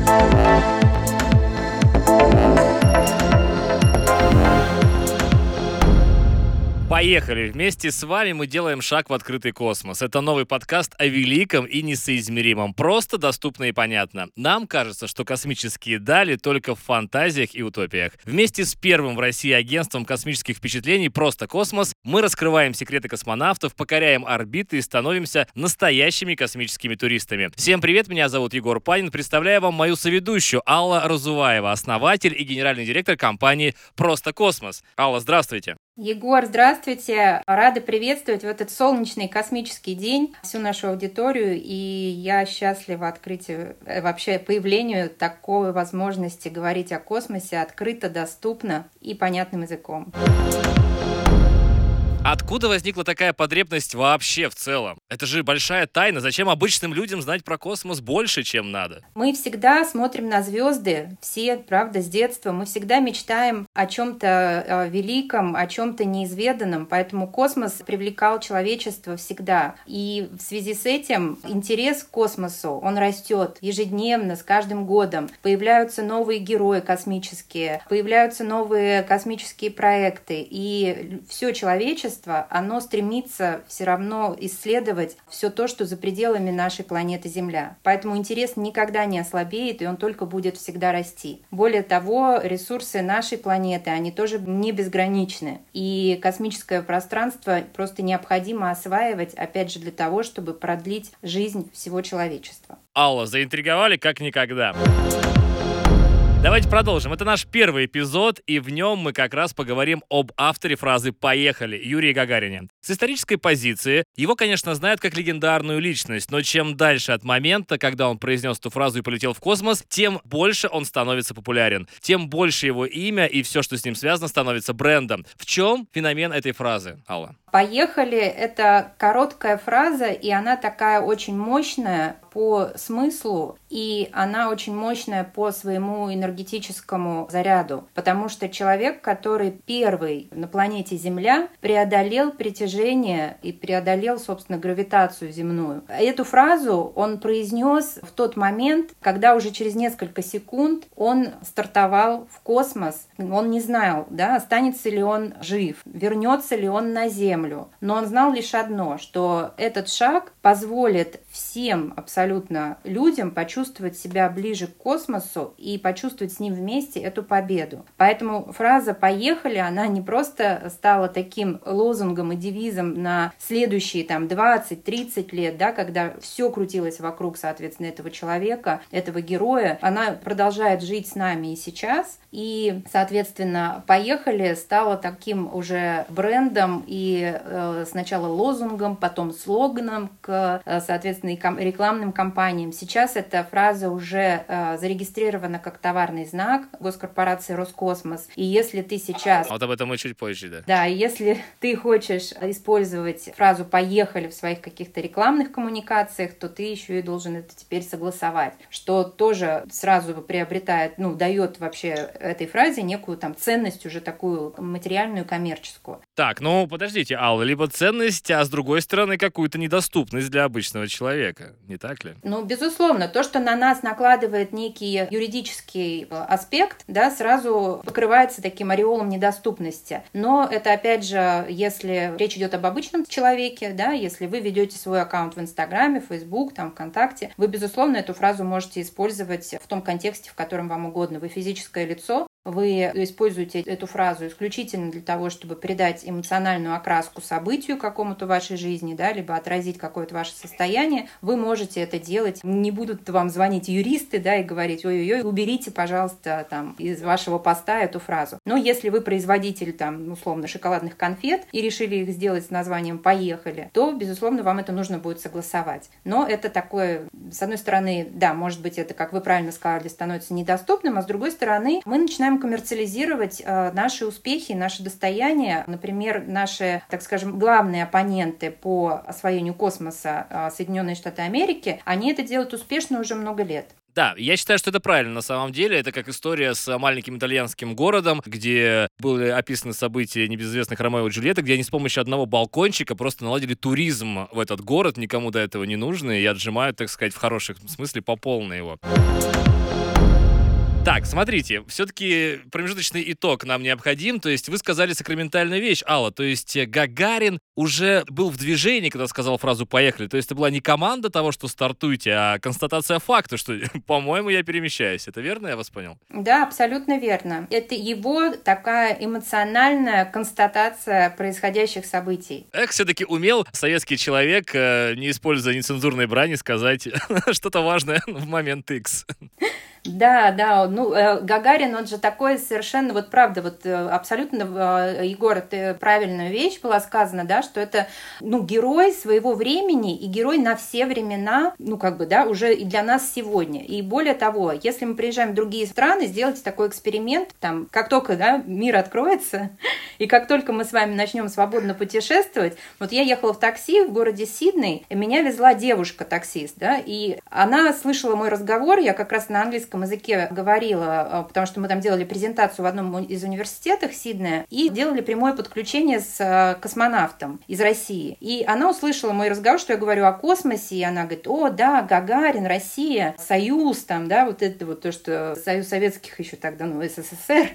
Música Поехали! Вместе с вами мы делаем шаг в открытый космос. Это новый подкаст о великом и несоизмеримом. Просто, доступно и понятно. Нам кажется, что космические дали только в фантазиях и утопиях. Вместе с первым в России агентством космических впечатлений «Просто космос» мы раскрываем секреты космонавтов, покоряем орбиты и становимся настоящими космическими туристами. Всем привет, меня зовут Егор Панин. Представляю вам мою соведущую Алла Разуваева, основатель и генеральный директор компании «Просто космос». Алла, здравствуйте. Егор, здравствуйте. Рада приветствовать в этот солнечный космический день всю нашу аудиторию. И я счастлива открытию, э, вообще появлению такой возможности говорить о космосе открыто, доступно и понятным языком. Откуда возникла такая потребность вообще в целом? Это же большая тайна. Зачем обычным людям знать про космос больше, чем надо? Мы всегда смотрим на звезды, все, правда, с детства. Мы всегда мечтаем о чем-то э, великом, о чем-то неизведанном. Поэтому космос привлекал человечество всегда. И в связи с этим интерес к космосу, он растет ежедневно, с каждым годом. Появляются новые герои космические, появляются новые космические проекты. И все человечество человечество, оно стремится все равно исследовать все то, что за пределами нашей планеты Земля. Поэтому интерес никогда не ослабеет, и он только будет всегда расти. Более того, ресурсы нашей планеты, они тоже не безграничны. И космическое пространство просто необходимо осваивать, опять же, для того, чтобы продлить жизнь всего человечества. Алла, заинтриговали как никогда. Давайте продолжим. Это наш первый эпизод, и в нем мы как раз поговорим об авторе фразы «Поехали» Юрии Гагарине. С исторической позиции его, конечно, знают как легендарную личность, но чем дальше от момента, когда он произнес эту фразу и полетел в космос, тем больше он становится популярен, тем больше его имя и все, что с ним связано, становится брендом. В чем феномен этой фразы, Алла? Поехали – это короткая фраза, и она такая очень мощная по смыслу, и она очень мощная по своему энергетическому заряду, потому что человек, который первый на планете Земля преодолел притяжение и преодолел, собственно, гравитацию земную. Эту фразу он произнес в тот момент, когда уже через несколько секунд он стартовал в космос. Он не знал, да, останется ли он жив, вернется ли он на Землю, Землю. Но он знал лишь одно, что этот шаг позволит всем абсолютно людям почувствовать себя ближе к космосу и почувствовать с ним вместе эту победу. Поэтому фраза «поехали», она не просто стала таким лозунгом и девизом на следующие там 20-30 лет, да, когда все крутилось вокруг, соответственно, этого человека, этого героя, она продолжает жить с нами и сейчас. И, соответственно, «поехали» стало таким уже брендом и Э, сначала лозунгом, потом слоганом к, э, соответственно, рекламным кампаниям. Сейчас эта фраза уже э, зарегистрирована как товарный знак госкорпорации Роскосмос. И если ты сейчас... Вот об этом мы чуть позже, да. Да, если ты хочешь использовать фразу «поехали» в своих каких-то рекламных коммуникациях, то ты еще и должен это теперь согласовать, что тоже сразу приобретает, ну, дает вообще этой фразе некую там ценность уже такую материальную, коммерческую. Так, ну подождите, Алла, либо ценность, а с другой стороны какую-то недоступность для обычного человека, не так ли? Ну, безусловно, то, что на нас накладывает некий юридический э, аспект, да, сразу покрывается таким ореолом недоступности. Но это, опять же, если речь идет об обычном человеке, да, если вы ведете свой аккаунт в Инстаграме, Фейсбук, там, ВКонтакте, вы, безусловно, эту фразу можете использовать в том контексте, в котором вам угодно. Вы физическое лицо, вы используете эту фразу исключительно для того, чтобы придать эмоциональную окраску событию какому-то вашей жизни, да, либо отразить какое-то ваше состояние, вы можете это делать. Не будут вам звонить юристы, да, и говорить, ой-ой-ой, уберите, пожалуйста, там, из вашего поста эту фразу. Но если вы производитель, там, условно, шоколадных конфет и решили их сделать с названием «Поехали», то, безусловно, вам это нужно будет согласовать. Но это такое, с одной стороны, да, может быть, это, как вы правильно сказали, становится недоступным, а с другой стороны, мы начинаем коммерциализировать э, наши успехи, наши достояния. Например, наши, так скажем, главные оппоненты по освоению космоса э, Соединенные Штаты Америки, они это делают успешно уже много лет. Да, я считаю, что это правильно на самом деле. Это как история с маленьким итальянским городом, где были описаны события небезызвестных Ромео и Джульетты, где они с помощью одного балкончика просто наладили туризм в этот город, никому до этого не нужно, и отжимают, так сказать, в хорошем смысле по полной его. Так, смотрите, все-таки промежуточный итог нам необходим. То есть вы сказали сакраментальную вещь, Алла. То есть Гагарин уже был в движении, когда сказал фразу «поехали». То есть это была не команда того, что стартуйте, а констатация факта, что, по-моему, я перемещаюсь. Это верно я вас понял? Да, абсолютно верно. Это его такая эмоциональная констатация происходящих событий. Эх, все-таки умел советский человек, э, не используя нецензурной брани, сказать что-то важное в момент X. Да, да, ну, э, Гагарин, он же такой совершенно, вот правда, вот э, абсолютно, э, Егор, ты правильную вещь была сказана, да, что это, ну, герой своего времени и герой на все времена, ну, как бы, да, уже и для нас сегодня. И более того, если мы приезжаем в другие страны, сделать такой эксперимент, там, как только, да, мир откроется, и как только мы с вами начнем свободно путешествовать, вот я ехала в такси в городе Сидней, меня везла девушка-таксист, да, и она слышала мой разговор, я как раз на английском английском языке говорила, э, потому что мы там делали презентацию в одном из университетов Сиднея и делали прямое подключение с э, космонавтом из России. И она услышала мой разговор, что я говорю о космосе, и она говорит, о, да, Гагарин, Россия, Союз, там, да, вот это вот то, что Союз Советских еще тогда, ну, СССР.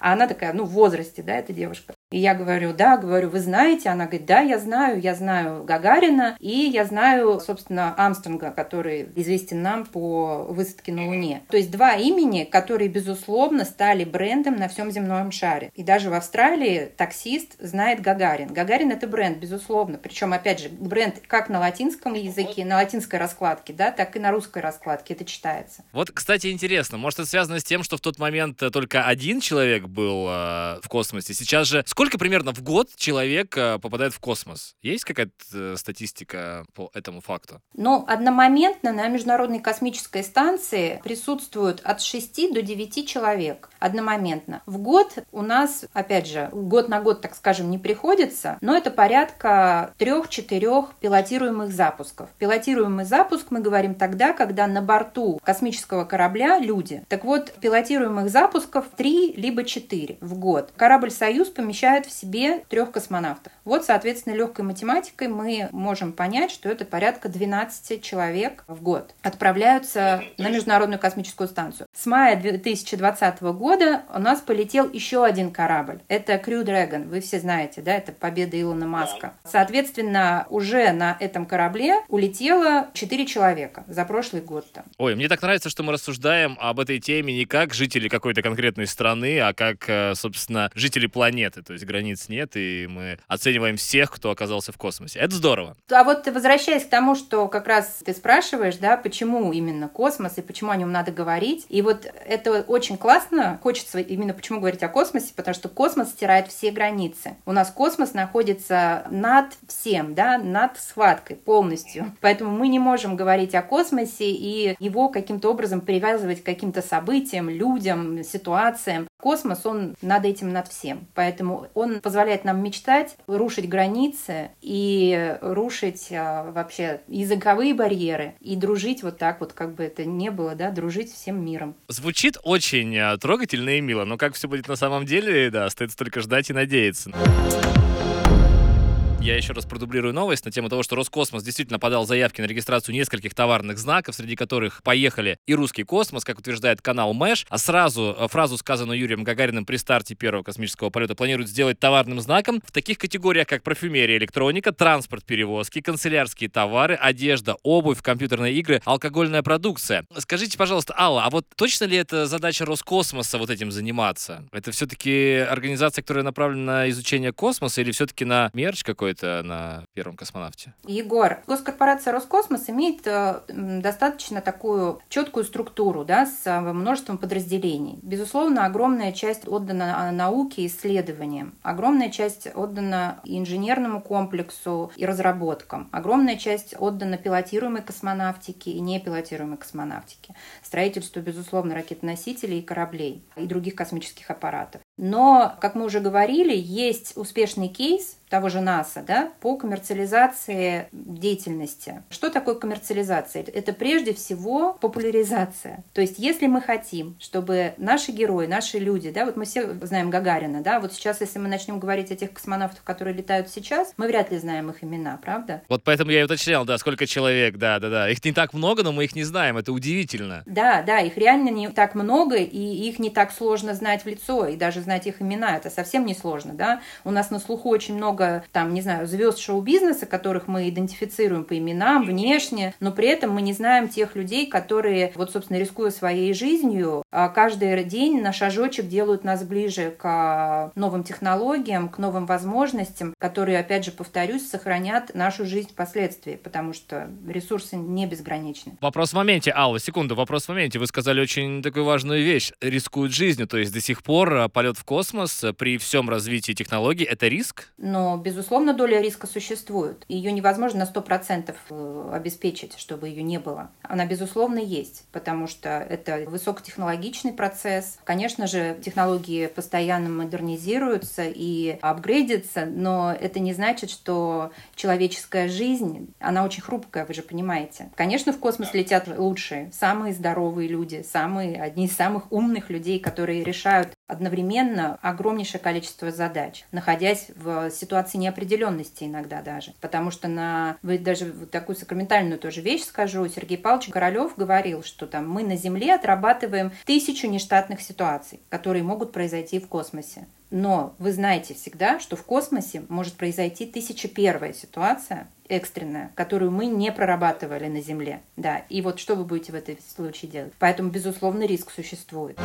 А она такая, ну, в возрасте, да, эта девушка. И я говорю, да, говорю, вы знаете? Она говорит, да, я знаю, я знаю Гагарина, и я знаю, собственно, Амстронга, который известен нам по высадке на Луне. То есть два имени, которые, безусловно, стали брендом на всем земном шаре. И даже в Австралии таксист знает Гагарин. Гагарин — это бренд, безусловно. Причем, опять же, бренд как на латинском языке, на латинской раскладке, да, так и на русской раскладке это читается. Вот, кстати, интересно, может, это связано с тем, что в тот момент только один человек был э, в космосе. Сейчас же Сколько примерно в год человек э, попадает в космос? Есть какая-то э, статистика по этому факту? Ну, одномоментно на Международной космической станции присутствуют от 6 до 9 человек одномоментно. В год у нас, опять же, год на год, так скажем, не приходится, но это порядка 3-4 пилотируемых запусков. Пилотируемый запуск мы говорим тогда, когда на борту космического корабля люди. Так вот, пилотируемых запусков 3 либо 4 в год. Корабль «Союз» помещает вмещает в себе трех космонавтов. Вот, соответственно, легкой математикой мы можем понять, что это порядка 12 человек в год отправляются на Международную космическую станцию. С мая 2020 года у нас полетел еще один корабль. Это Crew Dragon. Вы все знаете, да, это победа Илона Маска. Соответственно, уже на этом корабле улетело 4 человека за прошлый год. -то. Ой, мне так нравится, что мы рассуждаем об этой теме не как жители какой-то конкретной страны, а как, э, собственно, жители планеты. То есть границ нет, и мы оцениваем всех, кто оказался в космосе. Это здорово. А вот возвращаясь к тому, что как раз ты спрашиваешь, да, почему именно космос и почему о нем надо говорить. И вот это очень классно. Хочется именно почему говорить о космосе, потому что космос стирает все границы. У нас космос находится над всем, да, над схваткой полностью. Поэтому мы не можем говорить о космосе и его каким-то образом привязывать к каким-то событиям, людям, ситуациям. Космос, он над этим, над всем. Поэтому он позволяет нам мечтать, рушить границы и рушить а, вообще языковые барьеры и дружить вот так вот, как бы это ни было, да, дружить всем миром. Звучит очень а, трогательно и мило, но как все будет на самом деле, да, остается только ждать и надеяться. Я еще раз продублирую новость на тему того, что Роскосмос действительно подал заявки на регистрацию нескольких товарных знаков, среди которых поехали и русский космос, как утверждает канал Мэш, а сразу э, фразу, сказанную Юрием Гагариным при старте первого космического полета, планируют сделать товарным знаком в таких категориях, как парфюмерия, электроника, транспорт, перевозки, канцелярские товары, одежда, обувь, компьютерные игры, алкогольная продукция. Скажите, пожалуйста, Алла, а вот точно ли это задача Роскосмоса вот этим заниматься? Это все-таки организация, которая направлена на изучение космоса или все-таки на мерч какой какой-то на первом космонавте? Егор, госкорпорация Роскосмос имеет э, достаточно такую четкую структуру, да, с э, множеством подразделений. Безусловно, огромная часть отдана а, науке и исследованиям, огромная часть отдана инженерному комплексу и разработкам, огромная часть отдана пилотируемой космонавтике и непилотируемой космонавтике, строительству, безусловно, ракетоносителей и кораблей и других космических аппаратов. Но, как мы уже говорили, есть успешный кейс того же НАСА, да, по коммерциализации деятельности. Что такое коммерциализация? Это прежде всего популяризация. То есть, если мы хотим, чтобы наши герои, наши люди, да, вот мы все знаем Гагарина, да, вот сейчас, если мы начнем говорить о тех космонавтах, которые летают сейчас, мы вряд ли знаем их имена, правда? Вот поэтому я и уточнял, да, сколько человек, да, да, да. Их не так много, но мы их не знаем, это удивительно. Да, да, их реально не так много, и их не так сложно знать в лицо, и даже знать их имена, это совсем не сложно, да. У нас на слуху очень много, там, не знаю, звезд шоу-бизнеса, которых мы идентифицируем по именам, внешне, но при этом мы не знаем тех людей, которые, вот, собственно, рискуя своей жизнью, а, каждый день на шажочек делают нас ближе к новым технологиям, к новым возможностям, которые, опять же, повторюсь, сохранят нашу жизнь впоследствии, потому что ресурсы не безграничны. Вопрос в моменте, Алла, секунду, вопрос в моменте. Вы сказали очень такую важную вещь. Rискуют жизнью, то есть до сих пор а, полет в космос при всем развитии технологий — это риск? Но, безусловно, доля риска существует. Ее невозможно на 100% э, обеспечить, чтобы ее не было. Она, безусловно, есть, потому что это высокотехнологичный процесс. Конечно же, технологии постоянно модернизируются и апгрейдятся, но это не значит, что человеческая жизнь, она очень хрупкая, вы же понимаете. Конечно, в космос летят лучшие, самые здоровые люди, самые, одни из самых умных людей, которые решают одновременно огромнейшее количество задач, находясь в ситуации неопределенности иногда даже. Потому что на... Вы даже вот такую сакраментальную тоже вещь скажу. Сергей Павлович Королев говорил, что там мы на Земле отрабатываем тысячу нештатных ситуаций, которые могут произойти в космосе. Но вы знаете всегда, что в космосе может произойти тысяча первая ситуация, экстренная, которую мы не прорабатывали на Земле. Да, и вот что вы будете в этом случае делать? Поэтому, безусловно, риск существует.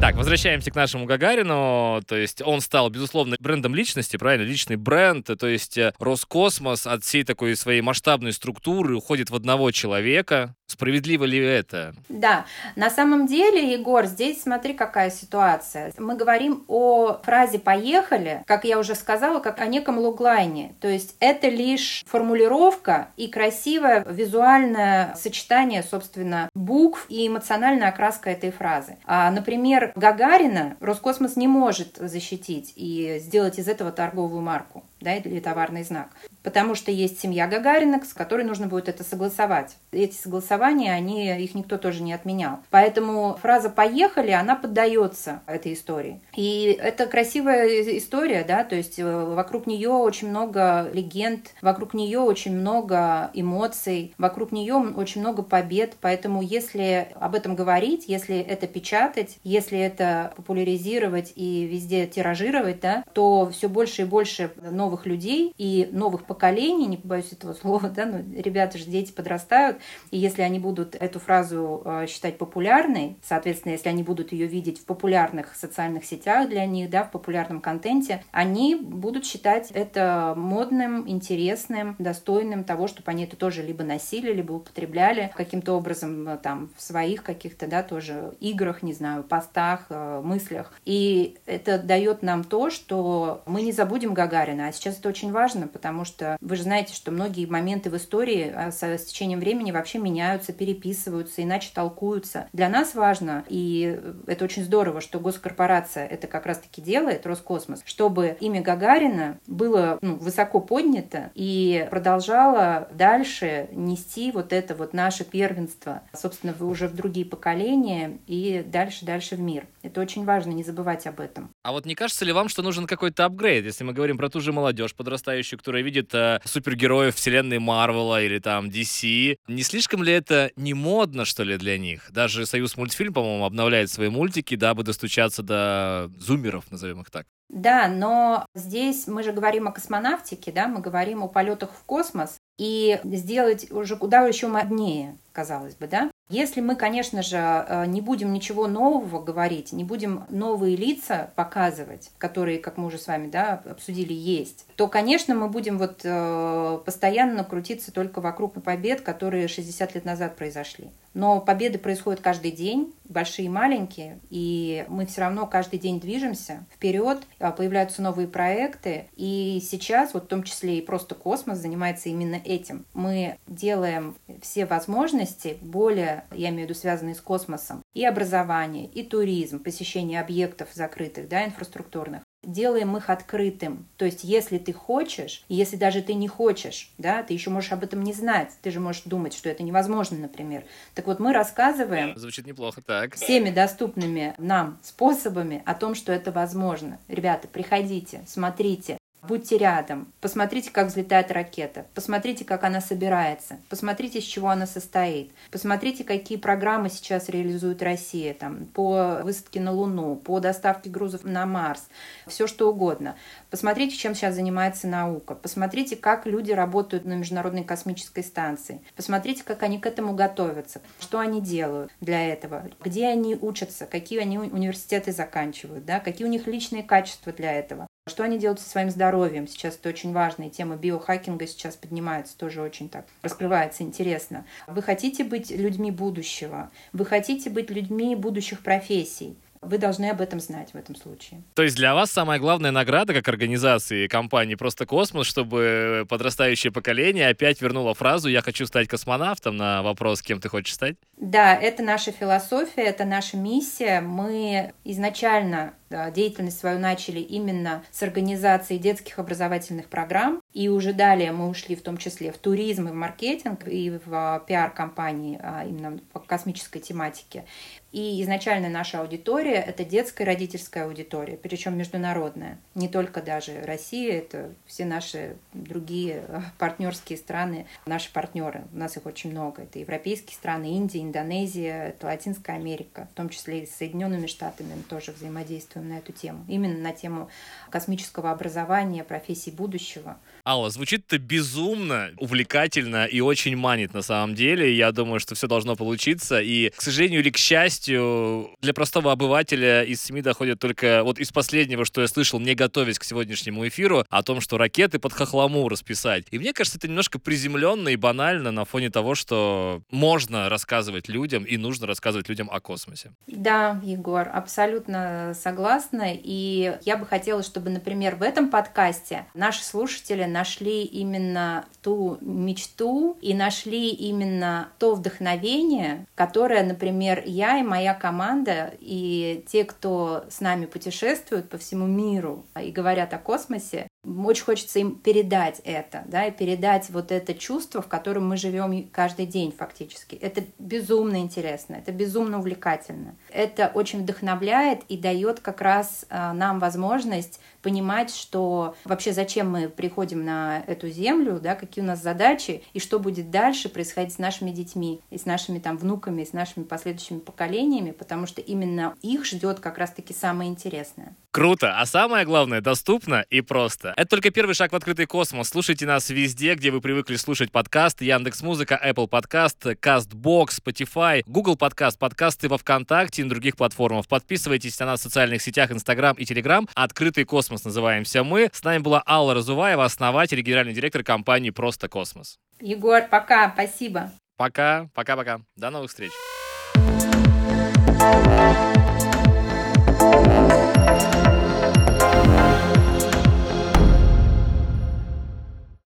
Так, возвращаемся к нашему Гагарину. То есть он стал, безусловно, брендом личности, правильно? Личный бренд. То есть э, Роскосмос от всей такой своей масштабной структуры уходит в одного человека. Справедливо ли это? Да, на самом деле, Егор, здесь смотри, какая ситуация. Мы говорим о фразе «поехали», как я уже сказала, как о неком логлайне. То есть это лишь формулировка и красивое визуальное сочетание, собственно, букв и эмоциональная окраска этой фразы. А, например, Гагарина Роскосмос не может защитить и сделать из этого торговую марку да, или товарный знак. Потому что есть семья Гагарина, с которой нужно будет это согласовать. Эти согласования, они, их никто тоже не отменял. Поэтому фраза «поехали», она поддается этой истории. И это красивая история, да, то есть э, вокруг нее очень много легенд, вокруг нее очень много эмоций, вокруг нее очень много побед. Поэтому если об этом говорить, если это печатать, если это популяризировать и везде тиражировать, да, то все больше и больше новых новых людей и новых поколений, не побоюсь этого слова, да, но ребята же, дети подрастают, и если они будут эту фразу э, считать популярной, соответственно, если они будут ее видеть в популярных социальных сетях для них, да, в популярном контенте, они будут считать это модным, интересным, достойным того, чтобы они это тоже либо носили, либо употребляли каким-то образом э, там в своих каких-то, да, тоже играх, не знаю, постах, э, мыслях. И это дает нам то, что мы не забудем Гагарина, а сейчас это очень важно, потому что вы же знаете, что многие моменты в истории а, с, с течением времени вообще меняются, переписываются, иначе толкуются. Для нас важно, и это очень здорово, что госкорпорация это как раз-таки делает, Роскосмос, чтобы имя Гагарина было ну, высоко поднято и продолжало дальше нести вот это вот наше первенство, собственно, уже в другие поколения и дальше-дальше в мир. Это очень важно, не забывать об этом. А вот не кажется ли вам, что нужен какой-то апгрейд, если мы говорим про ту же молодежь, молодежь подрастающую, которая видит э, супергероев вселенной Марвела или там DC. Не слишком ли это не модно, что ли, для них? Даже Союз мультфильм, по-моему, обновляет свои мультики, дабы достучаться до зумеров, назовем их так. Да, но здесь мы же говорим о космонавтике, да, мы говорим о полетах в космос, и сделать уже куда еще моднее, казалось бы, да? Если мы, конечно же, э, не будем ничего нового говорить, не будем новые лица показывать, которые, как мы уже с вами да, обсудили, есть, то, конечно, мы будем вот э, постоянно крутиться только вокруг побед, которые 60 лет назад произошли. Но победы происходят каждый день, большие и маленькие, и мы все равно каждый день движемся вперед, а, появляются новые проекты, и сейчас, вот в том числе и просто космос занимается именно этим. Мы делаем все возможности более, я имею в виду связанные с космосом, и образование, и туризм, посещение объектов закрытых, да, инфраструктурных, делаем их открытым. То есть, если ты хочешь, и если даже ты не хочешь, да, ты еще можешь об этом не знать, ты же можешь думать, что это невозможно, например. Так вот, мы рассказываем... Звучит неплохо, так. Всеми доступными нам способами о том, что это возможно. Ребята, приходите, смотрите, Будьте рядом, посмотрите, как взлетает ракета, посмотрите, как она собирается, посмотрите, из чего она состоит, посмотрите, какие программы сейчас реализует Россия там, по высадке на Луну, по доставке грузов на Марс, все что угодно. Посмотрите, чем сейчас занимается наука, посмотрите, как люди работают на Международной космической станции, посмотрите, как они к этому готовятся, что они делают для этого, где они учатся, какие они университеты заканчивают, да, какие у них личные качества для этого. Что они делают со своим здоровьем? Сейчас это очень важная тема биохакинга сейчас поднимается, тоже очень так раскрывается интересно. Вы хотите быть людьми будущего? Вы хотите быть людьми будущих профессий? Вы должны об этом знать в этом случае. То есть для вас самая главная награда как организации компании «Просто космос», чтобы подрастающее поколение опять вернуло фразу «Я хочу стать космонавтом» на вопрос «Кем ты хочешь стать?» Да, это наша философия, это наша миссия. Мы изначально деятельность свою начали именно с организации детских образовательных программ, и уже далее мы ушли в том числе в туризм и в маркетинг, и в а, пиар-компании а, именно по космической тематике. И изначально наша аудитория – это детская родительская аудитория, причем международная. Не только даже Россия, это все наши другие а, партнерские страны, наши партнеры. У нас их очень много. Это европейские страны, Индия, Индонезия, это Латинская Америка, в том числе и с Соединенными Штатами мы тоже взаимодействуем на эту тему. Именно на тему космического образования, профессий будущего. Алла, звучит это безумно, увлекательно и очень манит на самом деле. Я думаю, что все должно получиться. И, к сожалению или к счастью, для простого обывателя из СМИ доходит только вот из последнего, что я слышал, не готовясь к сегодняшнему эфиру, о том, что ракеты под хохлому расписать. И мне кажется, это немножко приземленно и банально на фоне того, что можно рассказывать людям и нужно рассказывать людям о космосе. Да, Егор, абсолютно согласна. И я бы хотела, чтобы, например, в этом подкасте наши слушатели нашли именно ту мечту и нашли именно то вдохновение, которое, например, я и моя команда и те, кто с нами путешествуют по всему миру и говорят о космосе, очень хочется им передать это, да, и передать вот это чувство, в котором мы живем каждый день фактически. Это безумно интересно, это безумно увлекательно. Это очень вдохновляет и дает как раз а, нам возможность понимать, что вообще зачем мы приходим на эту землю, да, какие у нас задачи и что будет дальше происходить с нашими детьми и с нашими там внуками, и с нашими последующими поколениями, потому что именно их ждет как раз-таки самое интересное. Круто, а самое главное, доступно и просто. Это только первый шаг в открытый космос. Слушайте нас везде, где вы привыкли слушать подкасты. Яндекс Музыка, Apple Podcast, CastBox, Spotify, Google Podcast, подкасты во Вконтакте и на других платформах. Подписывайтесь на нас в социальных сетях Instagram и Telegram. Открытый космос называемся мы. С нами была Алла Разуваева, основатель и генеральный директор компании «Просто космос». Егор, пока, спасибо. Пока, пока-пока. До новых встреч.